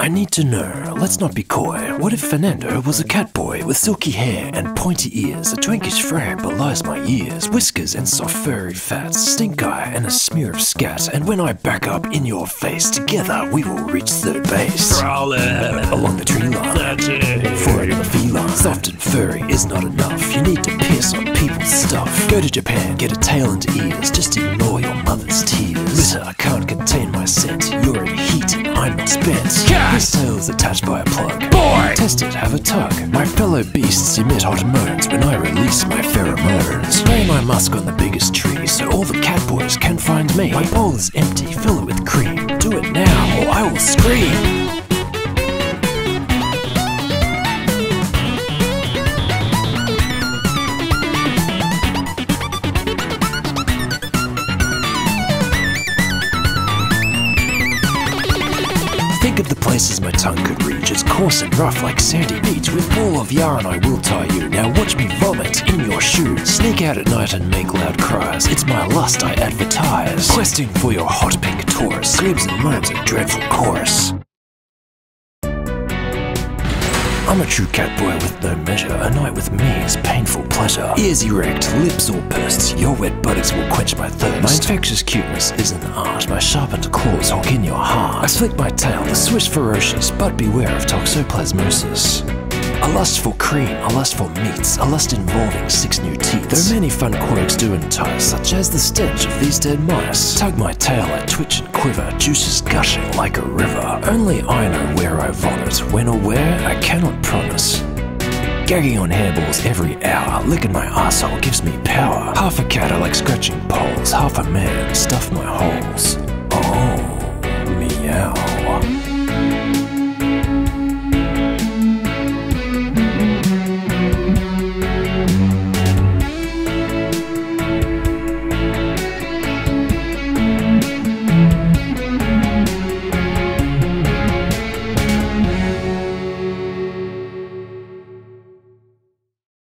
I need to know, let's not be coy. What if Fernando was a cat boy with silky hair and pointy ears, a twinkish frame belies my years, whiskers and soft furry fats, stink eye and a smear of scat, and when I back up in your face, together we will reach third base. Along the tree line, for it in the feline, soft and furry is not enough. You need to piss on people's stuff. Go to Japan, get a tail and ears, just ignore your mother's tears. Litter and I'm not tail is attached by a plug. Boy! Test it, have a tug. My fellow beasts emit hot moans when I release my pheromones. Spray my musk on the biggest tree so all the cat boys can find me. My bowl is empty, fill it with cream. Do it now or I will scream. Of the places my tongue could reach. It's coarse and rough like sandy beach. With wool of yarn I will tie you. Now watch me vomit in your shoes. Sneak out at night and make loud cries. It's my lust I advertise. Questing for your hot pink torus. Screams and moans a dreadful chorus. I'm a true cat boy with no measure. A night with me is painful pleasure. Ears erect, lips all pursed. Your wet buttocks will quench my thirst. My infectious cuteness is an art. My sharpened claws hook in your heart. I flick my tail, the swish ferocious, but beware of toxoplasmosis. A lust for cream, a lust for meats, a lust involving six new teeth. Though many fun quirks do entice, such as the stench of these dead mice. Tug my tail, I twitch and quiver, juices gushing like a river. Only I know where I vomit, when or where I cannot promise. Gagging on hairballs every hour, licking my asshole gives me power. Half a cat, I like scratching poles, half a man, stuff my holes. Oh, meow.